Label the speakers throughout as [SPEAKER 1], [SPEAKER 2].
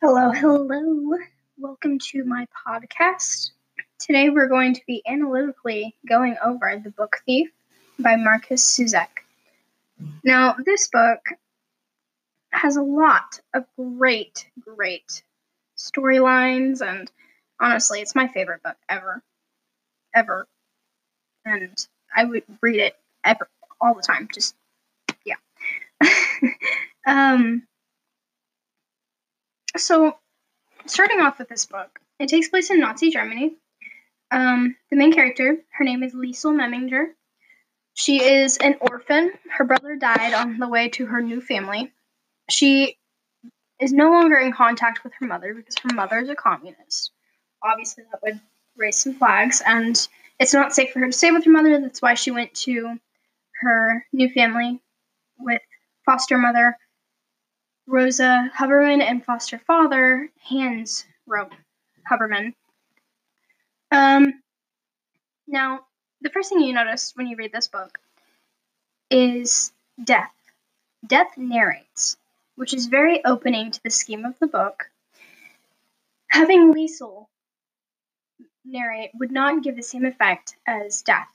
[SPEAKER 1] Hello, hello. Welcome to my podcast. Today we're going to be analytically going over The Book Thief by Markus Zusak. Now, this book has a lot of great, great storylines, and honestly, it's my favorite book ever. Ever. And I would read it ever, all the time. Just, yeah. um, so, starting off with this book, it takes place in Nazi Germany. Um, the main character, her name is Liesel Meminger. She is an orphan. Her brother died on the way to her new family. She is no longer in contact with her mother because her mother is a communist. Obviously, that would raise some flags, and it's not safe for her to stay with her mother. That's why she went to her new family with foster mother Rosa Hubermann and foster father Hans Hubermann. Um, now, the first thing you notice when you read this book is death. Death narrates, which is very opening to the scheme of the book. Having Liesel narrate would not give the same effect as death.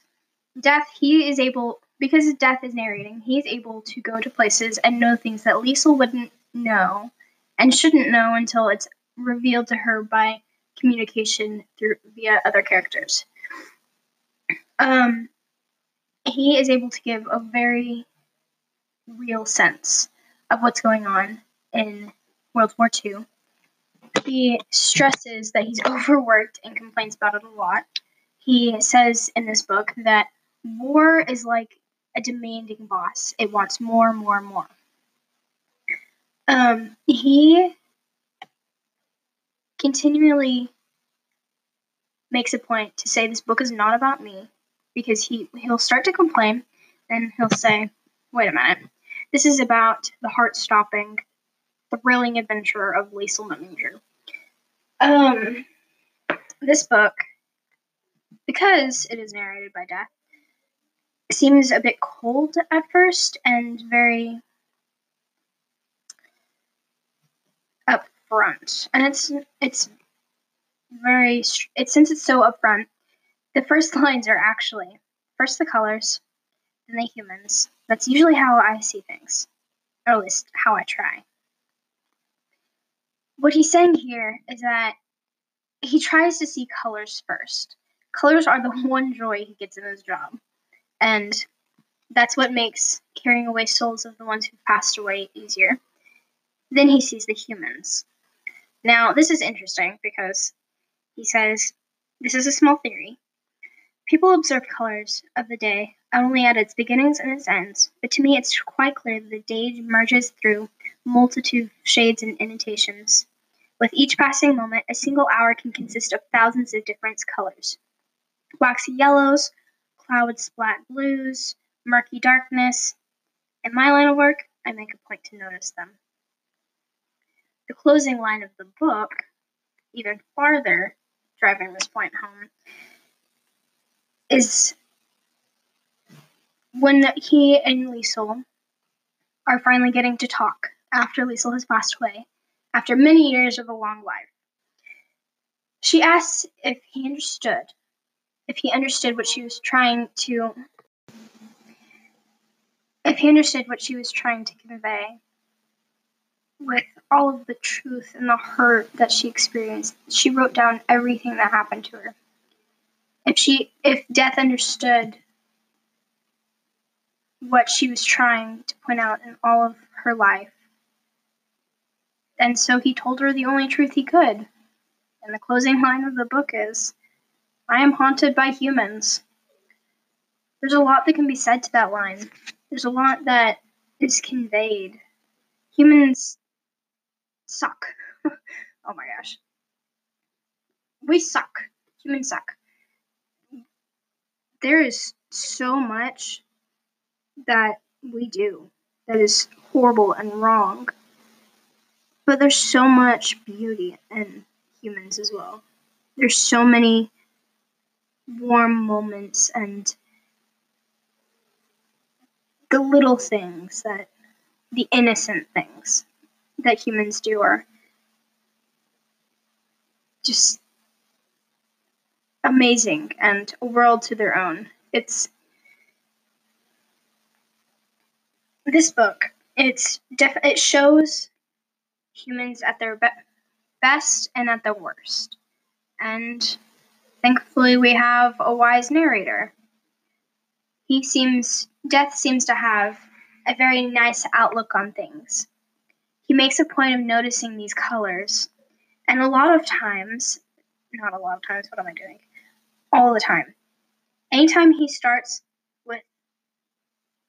[SPEAKER 1] Death, he is able, because death is narrating, he is able to go to places and know things that Liesel wouldn't know and shouldn't know until it's revealed to her by communication through via other characters. Um, he is able to give a very real sense of what's going on in World War II. He stresses that he's overworked and complains about it a lot. He says in this book that war is like a demanding boss. It wants more, more, more. Um, he continually makes a point to say this book is not about me because he he'll start to complain and he'll say, "Wait a minute, this is about the heart-stopping, thrilling adventure of Liesel Meminger." Um, this book, because it is narrated by Death, seems a bit cold at first and very upfront, and it's it's very it's since it's so upfront. The first lines are actually first the colors, then the humans. That's usually how I see things, or at least how I try. What he's saying here is that he tries to see colors first. Colors are the one joy he gets in his job, and that's what makes carrying away souls of the ones who passed away easier. Then he sees the humans. Now, this is interesting because he says, This is a small theory. People observe colors of the day only at its beginnings and its ends, but to me it's quite clear that the day merges through multitude of shades and intonations. With each passing moment, a single hour can consist of thousands of different colors waxy yellows, cloud splat blues, murky darkness. In my line of work, I make a point to notice them. The closing line of the book, even farther driving this point home, is when he and Liesel are finally getting to talk after Liesel has passed away, after many years of a long life. She asks if he understood, if he understood what she was trying to, if he understood what she was trying to convey with all of the truth and the hurt that she experienced. She wrote down everything that happened to her. If she if death understood what she was trying to point out in all of her life. And so he told her the only truth he could. And the closing line of the book is I am haunted by humans. There's a lot that can be said to that line. There's a lot that is conveyed. Humans suck. oh my gosh. We suck. Humans suck. There is so much that we do that is horrible and wrong. But there's so much beauty in humans as well. There's so many warm moments and the little things that the innocent things that humans do are just amazing and a world to their own. It's this book. It's def- it shows humans at their be- best and at their worst, and thankfully we have a wise narrator. He seems Death seems to have a very nice outlook on things. He makes a point of noticing these colors, and a lot of times, not a lot of times, what am I doing? All the time. Anytime he starts with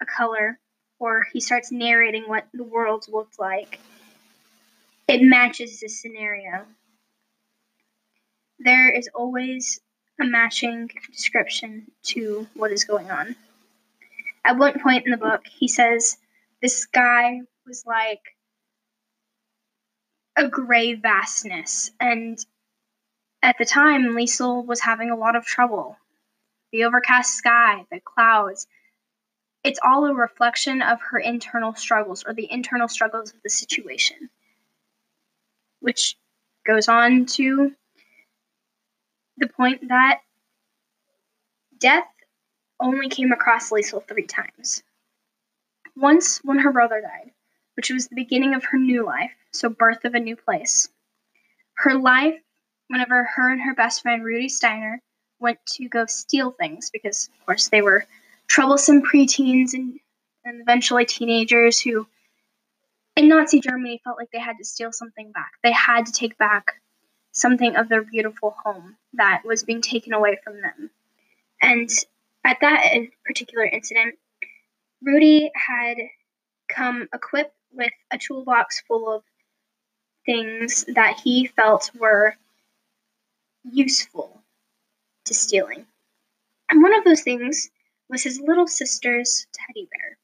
[SPEAKER 1] a color or he starts narrating what the world looked like, it matches the scenario. There is always a matching description to what is going on. At one point in the book, he says the sky was like a gray vastness, and at the time, Liesel was having a lot of trouble. The overcast sky, the clouds, it's all a reflection of her internal struggles or the internal struggles of the situation. Which goes on to the point that death only came across Liesel three times. Once when her brother died, which was the beginning of her new life, so birth of a new place. Her life, whenever her and her best friend Rudy Steiner went to go steal things, because of course they were troublesome preteens and, and eventually teenagers who, in Nazi Germany, felt like they had to steal something back. They had to take back something of their beautiful home that was being taken away from them. And at that particular incident, Rudy had come equipped with a toolbox full of things that he felt were useful to stealing. And one of those things was his little sister's teddy bear.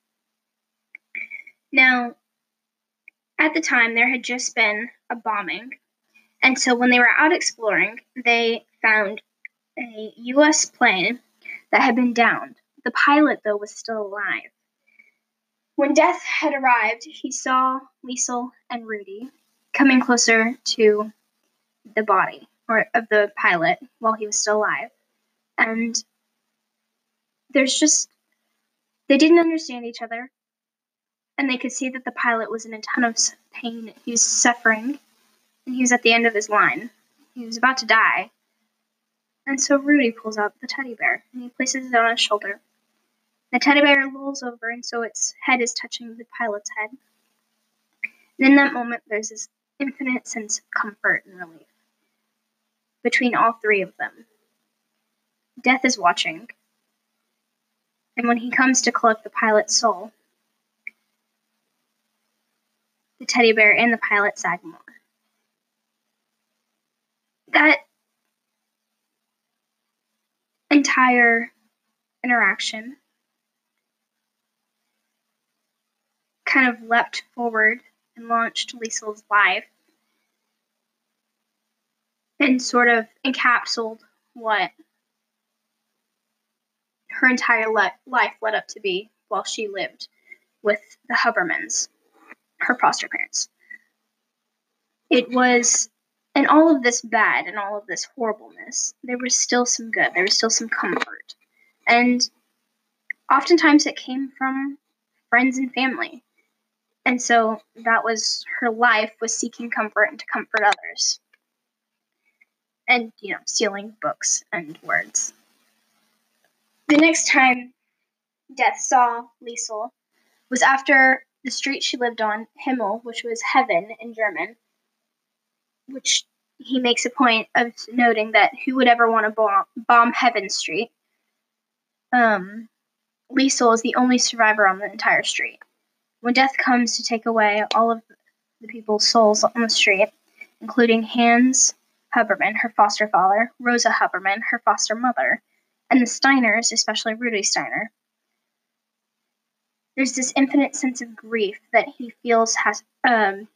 [SPEAKER 1] Now, at the time, there had just been a bombing, and so when they were out exploring, they found a U.S. plane that had been downed. The pilot, though, was still alive. When death had arrived, he saw Liesel and Rudy coming closer to the body or of the pilot while he was still alive. And there's just they didn't understand each other. And they could see that the pilot was in a ton of pain. He was suffering. And he was at the end of his line. He was about to die. And so Rudy pulls out the teddy bear and he places it on his shoulder. The teddy bear rolls over, and so its head is touching the pilot's head. And in that moment, there's this infinite sense of comfort and relief between all three of them. Death is watching, and when he comes to collect the pilot's soul, the teddy bear and the pilot sag more. That entire interaction kind of leapt forward launched Liesel's life and sort of encapsulated what her entire le- life led up to be while she lived with the Hubermanns, her foster parents. It was, in all of this bad and all of this horribleness, there was still some good. There was still some comfort. And oftentimes it came from friends and family. And so that was her life was seeking comfort and to comfort others. And, you know, stealing books and words. The next time Death saw Liesel was after the street she lived on, Himmel, which was heaven in German, which he makes a point of noting that who would ever want to bomb, bomb Heaven Street? Um, Liesel is the only survivor on the entire street. When death comes to take away all of the people's souls on the street, including Hans Hubermann, her foster father, Rosa Hubermann, her foster mother, and the Steiners, especially Rudy Steiner, there's this infinite sense of grief that he feels has. Um,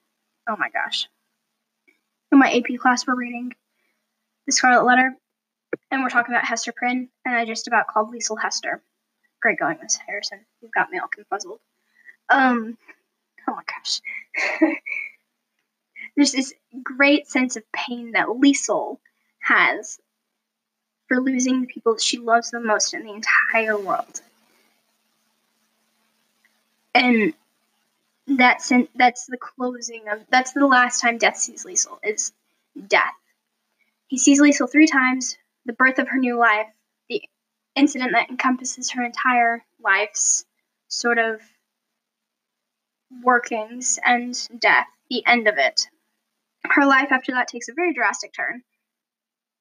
[SPEAKER 1] oh my gosh. In my AP class, we're reading The Scarlet Letter, and we're talking about Hester Prynne, and I just about called Liesel Hester. Great going, Miss Harrison. You've got me all confuzzled. Um, oh my gosh. there's this great sense of pain that Liesel has for losing the people she loves the most in the entire world. And that's that's the closing of that's the last time Death sees Liesel is death. He sees Liesel three times, the birth of her new life, the incident that encompasses her entire life's sort of workings, and death, the end of it. Her life after that takes a very drastic turn.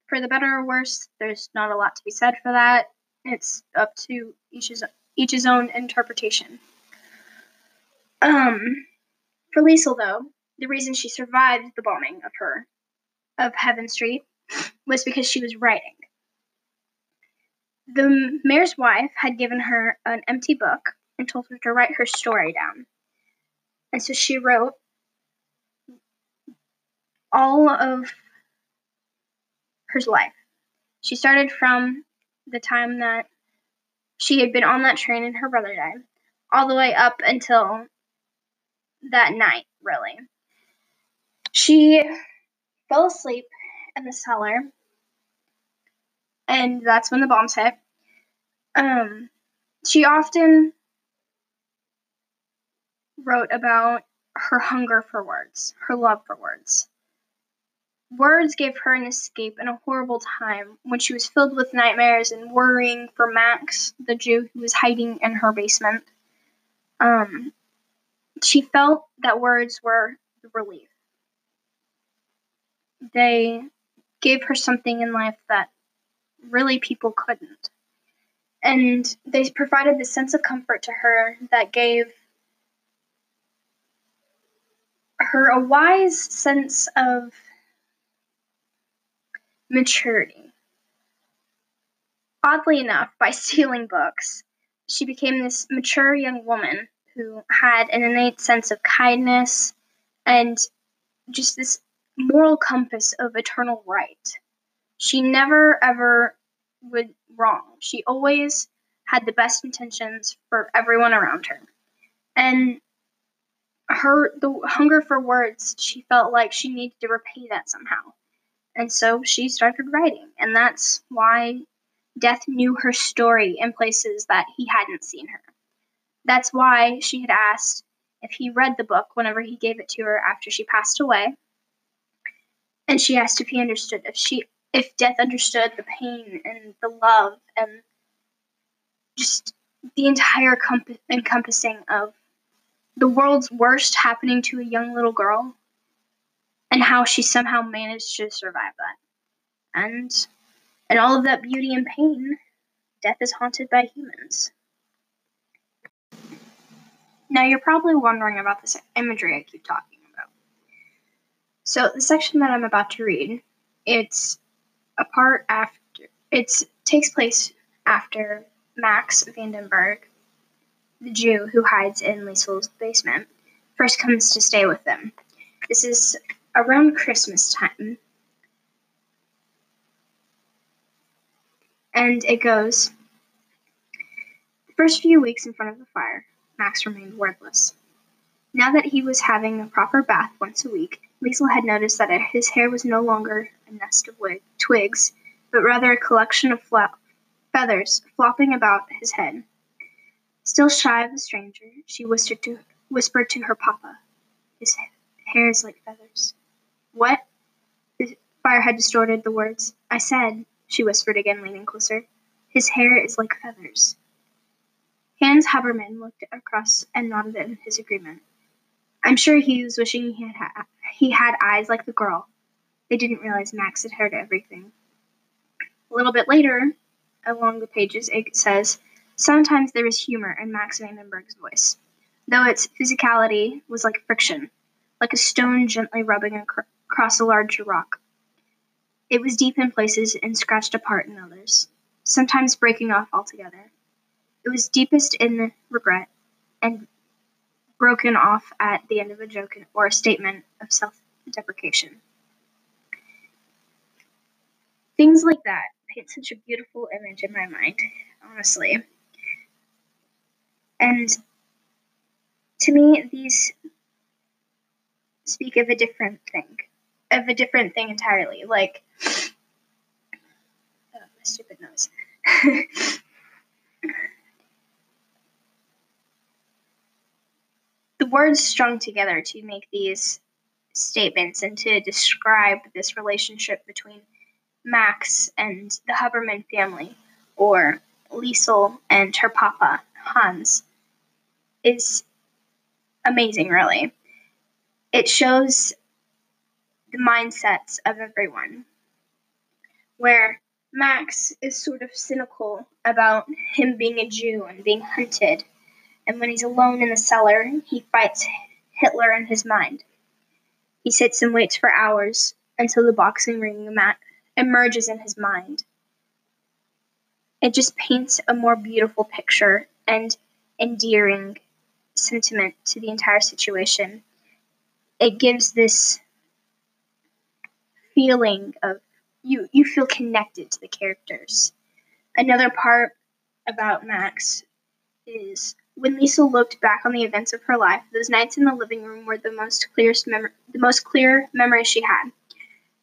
[SPEAKER 1] For the better or worse, there's not a lot to be said for that. It's up to each his, each each's own interpretation. Um, for Liesel, though, the reason she survived the bombing of her of Heaven Street was because she was writing. The mayor's wife had given her an empty book and told her to write her story down. And so she wrote all of her life. She started from the time that she had been on that train and her brother died, all the way up until that night, really. She fell asleep in the cellar, and that's when the bombs hit. Um, she often wrote about her hunger for words, her love for words. Words gave her an escape in a horrible time when she was filled with nightmares and worrying for Max, the Jew who was hiding in her basement. Um, she felt that words were the relief. They gave her something in life that really people couldn't. And they provided this sense of comfort to her that gave her a wise sense of maturity. Oddly enough, by stealing books, she became this mature young woman who had an innate sense of kindness and just this moral compass of eternal right. She never ever would wrong. She always had the best intentions for everyone around her. And her the hunger for words, she felt like she needed to repay that somehow. And so she started writing, and that's why Death knew her story in places that he hadn't seen her. That's why she had asked if he read the book whenever he gave it to her after she passed away. And she asked if he understood if she if Death understood the pain and the love and just the entire comp- encompassing of the world's worst happening to a young little girl and how she somehow managed to survive that. And and all of that beauty and pain, death is haunted by humans. Now you're probably wondering about this imagery I keep talking about. So the section that I'm about to read, it's a part after it takes place after Max Vandenburg the Jew who hides in Liesel's basement, first comes to stay with them. This is around Christmas time. And it goes The first few weeks in front of the fire, Max remained wordless. Now that he was having a proper bath once a week, Liesel had noticed that his hair was no longer a nest of wig- twigs, but rather a collection of feathers flopping about his head. Still shy of the stranger, she whispered to, whispered to her papa. His hair is like feathers. What? The fire had distorted the words. I said, she whispered again, leaning closer. His hair is like feathers. Hans Hubermann looked across and nodded in his agreement. I'm sure he was wishing he had ha- he had eyes like the girl. They didn't realize Max had heard everything. A little bit later, along the pages, it says, Sometimes there was humor in Max Vandenburg's voice, though its physicality was like friction, like a stone gently rubbing ac- across a larger rock. It was deep in places and scratched apart in others, sometimes breaking off altogether. It was deepest in regret and broken off at the end of a joke or a statement of self deprecation. Things like that paint such a beautiful image in my mind, honestly. And to me, these speak of a different thing, of a different thing entirely. Like, oh, my stupid nose. the words strung together to make these statements and to describe this relationship between Max and the Hubermann family, or Liesel and her papa, Hans, is amazing, really. It shows the mindsets of everyone, where Max is sort of cynical about him being a Jew and being hunted, and when he's alone in the cellar, he fights Hitler in his mind. He sits and waits for hours until the boxing ring mat emerges in his mind. It just paints a more beautiful picture and endearing sentiment to the entire situation. It gives this feeling of you you feel connected to the characters. Another part about Max is when Lisa looked back on the events of her life, those nights in the living room were the most clearest mem- the most clear memories she had.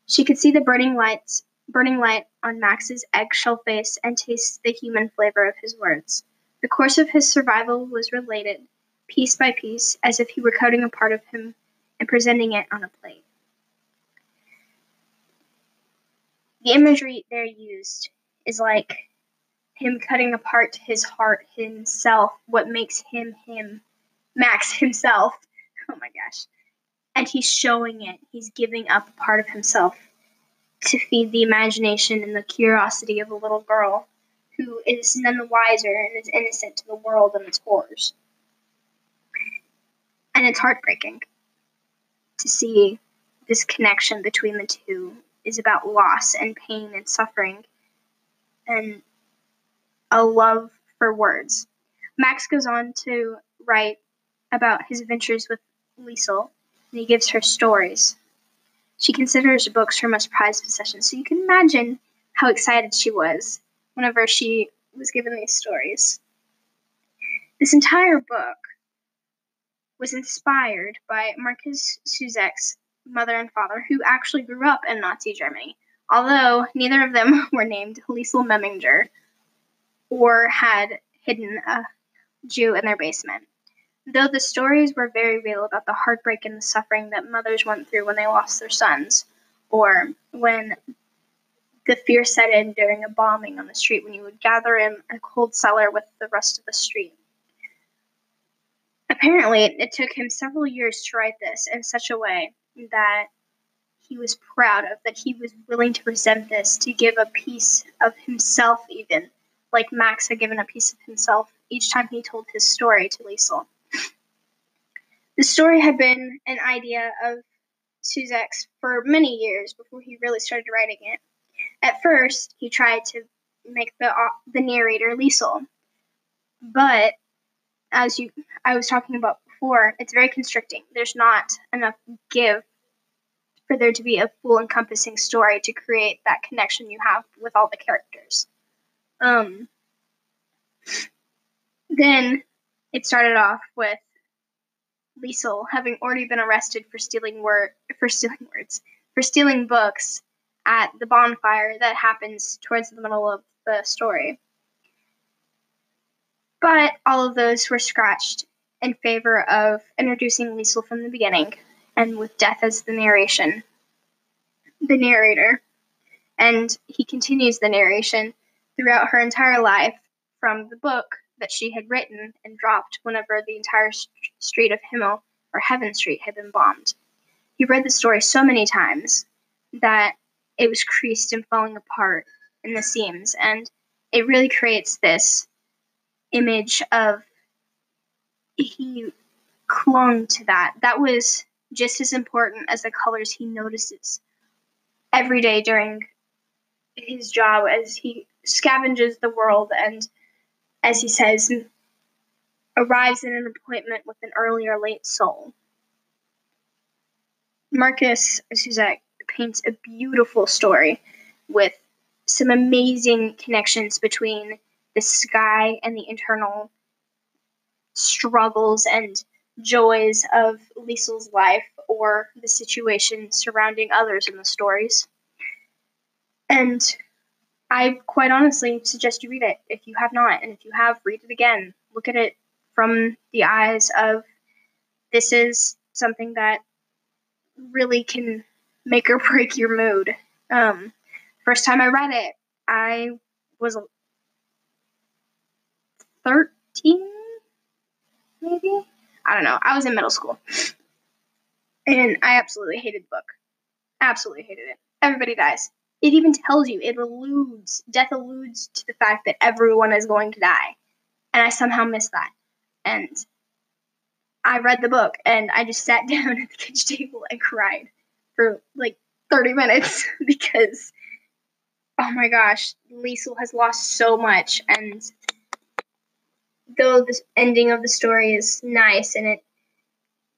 [SPEAKER 1] She could see the burning lights burning light on Max's eggshell face and taste the human flavor of his words. The course of his survival was related, piece by piece, as if he were cutting a part of him and presenting it on a plate. The imagery there used is like him cutting apart his heart, himself, what makes him him, Max himself. Oh my gosh. And he's showing it. He's giving up a part of himself to feed the imagination and the curiosity of a little girl who is none the wiser and is innocent to the world and its horrors. And it's heartbreaking to see this connection between the two is about loss and pain and suffering and a love for words. Max goes on to write about his adventures with Liesel, and he gives her stories. She considers books her most prized possession, so you can imagine how excited she was whenever she was given these stories. This entire book was inspired by Markus Zusak's mother and father, who actually grew up in Nazi Germany, although neither of them were named Liesel Meminger or had hidden a Jew in their basement. Though the stories were very real about the heartbreak and the suffering that mothers went through when they lost their sons, or when the fear set in during a bombing on the street when you would gather in a cold cellar with the rest of the street. Apparently, it took him several years to write this in such a way that he was proud of, that he was willing to present this, to give a piece of himself, even, like Max had given a piece of himself each time he told his story to Liesel. The story had been an idea of Zusak's for many years before he really started writing it. At first, he tried to make the uh, the narrator Liesel, but as you I was talking about before, it's very constricting. There's not enough give for there to be a full encompassing story to create that connection you have with all the characters. Um, then it started off with Liesel having already been arrested for stealing word for stealing words for stealing books at the bonfire that happens towards the middle of the story. But all of those were scratched in favor of introducing Liesel from the beginning and with death as the narration, the narrator. And he continues the narration throughout her entire life from the book that she had written and dropped whenever the entire st- street of Himmel or Heaven Street had been bombed. He read the story so many times that it was creased and falling apart in the seams, and it really creates this image of he clung to that. That was just as important as the colors he notices every day during his job as he scavenges the world and as he says, arrives at an appointment with an early or late soul. Markus Zusak paints a beautiful story with some amazing connections between the sky and the internal struggles and joys of Liesel's life, or the situation surrounding others in the stories. And I quite honestly suggest you read it if you have not. And if you have, read it again. Look at it from the eyes of this is something that really can make or break your mood. Um, first time I read it, I was 13, maybe? I don't know. I was in middle school. And I absolutely hated the book. Absolutely hated it. Everybody dies. It even tells you, it alludes, death alludes to the fact that everyone is going to die. And I somehow missed that. And I read the book and I just sat down at the kitchen table and cried for like 30 minutes because, oh my gosh, Liesel has lost so much. And though the ending of the story is nice and it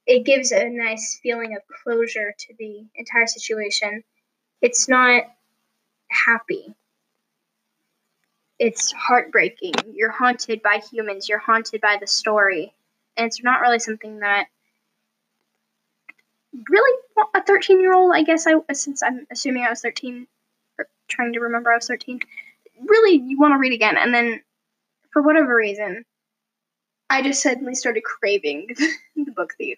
[SPEAKER 1] it gives a nice feeling of closure to the entire situation, it's not happy. It's heartbreaking. You're haunted by humans, you're haunted by the story. And it's not really something that really a 13 year old, I guess I since I'm assuming I was 13 or trying to remember I was 13, really you want to read again and then for whatever reason I just suddenly started craving the book thief.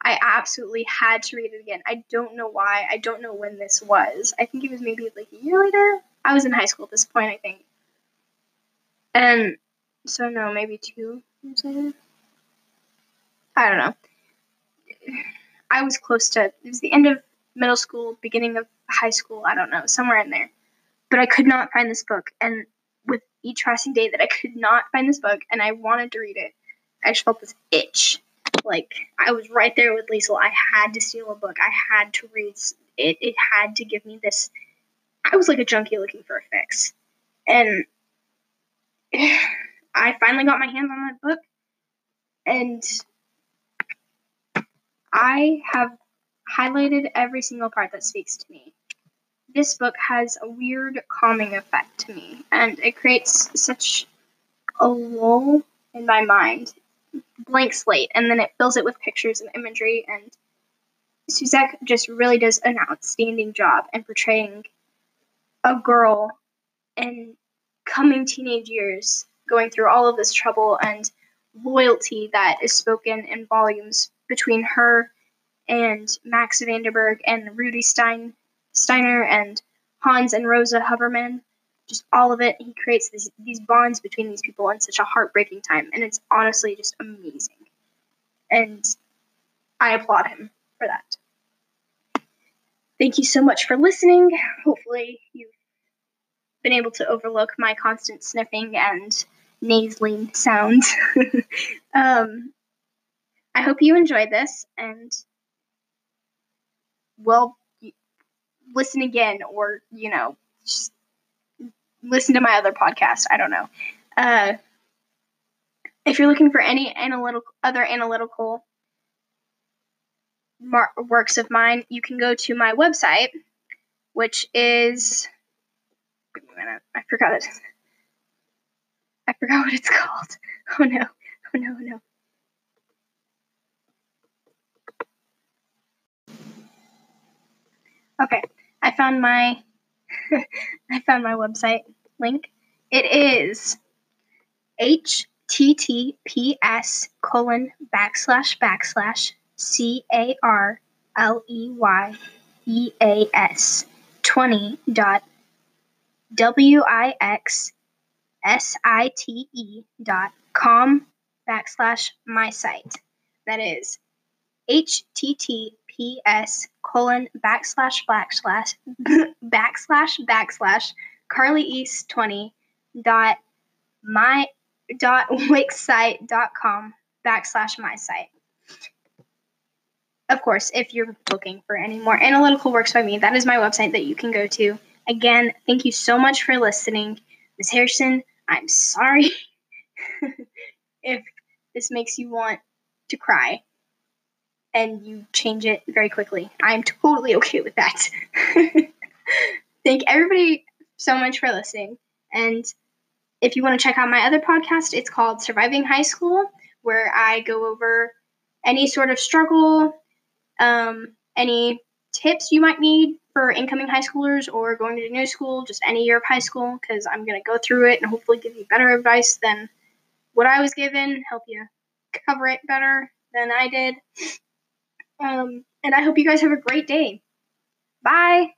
[SPEAKER 1] I absolutely had to read it again. I don't know why. I don't know when this was. I think it was maybe like a year later. I was in high school at this point, I think. And so no, maybe two years later. I don't know. I was close to it was the end of middle school, beginning of high school, I don't know, somewhere in there. But I could not find this book and with each passing day that I could not find this book and I wanted to read it, I just felt this itch like I was right there with Liesel. I had to steal a book. I had to read it. It had to give me this. I was like a junkie looking for a fix, and I finally got my hands on that book, and I have highlighted every single part that speaks to me. This book has a weird calming effect to me, and it creates such a lull in my mind blank slate and then it fills it with pictures and imagery and Zusak just really does an outstanding job in portraying a girl in coming teenage years going through all of this trouble and loyalty that is spoken in volumes between her and Max Vandenburg and Rudy Stein, Steiner and Hans and Rosa Hubermann just all of it. He creates these, these bonds between these people in such a heartbreaking time, and it's honestly just amazing. And I applaud him for that. Thank you so much for listening. Hopefully, you've been able to overlook my constant sniffing and nasally sounds. um, I hope you enjoyed this, and well, listen again, or you know, just listen to my other podcast. I don't know. Uh, if you're looking for any analytical, other analytical mar- works of mine, you can go to my website, which is. Wait a minute, I forgot it. I forgot what it's called. Oh no! Oh no! No. Okay, I found my I found my website link. It is https colon backslash backslash c a r l e y e a s 20 dot w i x s i t e dot com backslash my site. That is https colon backslash backslash backslash backslash Carly East 20 dot my dot wixsite dot com backslash my site. Of course, if you're looking for any more analytical works by me, that is my website that you can go to. Again, thank you so much for listening. Ms. Harrison, I'm sorry if this makes you want to cry and you change it very quickly. I'm totally okay with that. Thank everybody so much for listening. And if you want to check out my other podcast, it's called Surviving High School, where I go over any sort of struggle, um, any tips you might need for incoming high schoolers or going to new school, just any year of high school, because I'm going to go through it and hopefully give you better advice than what I was given, help you cover it better than I did. Um, and I hope you guys have a great day. Bye.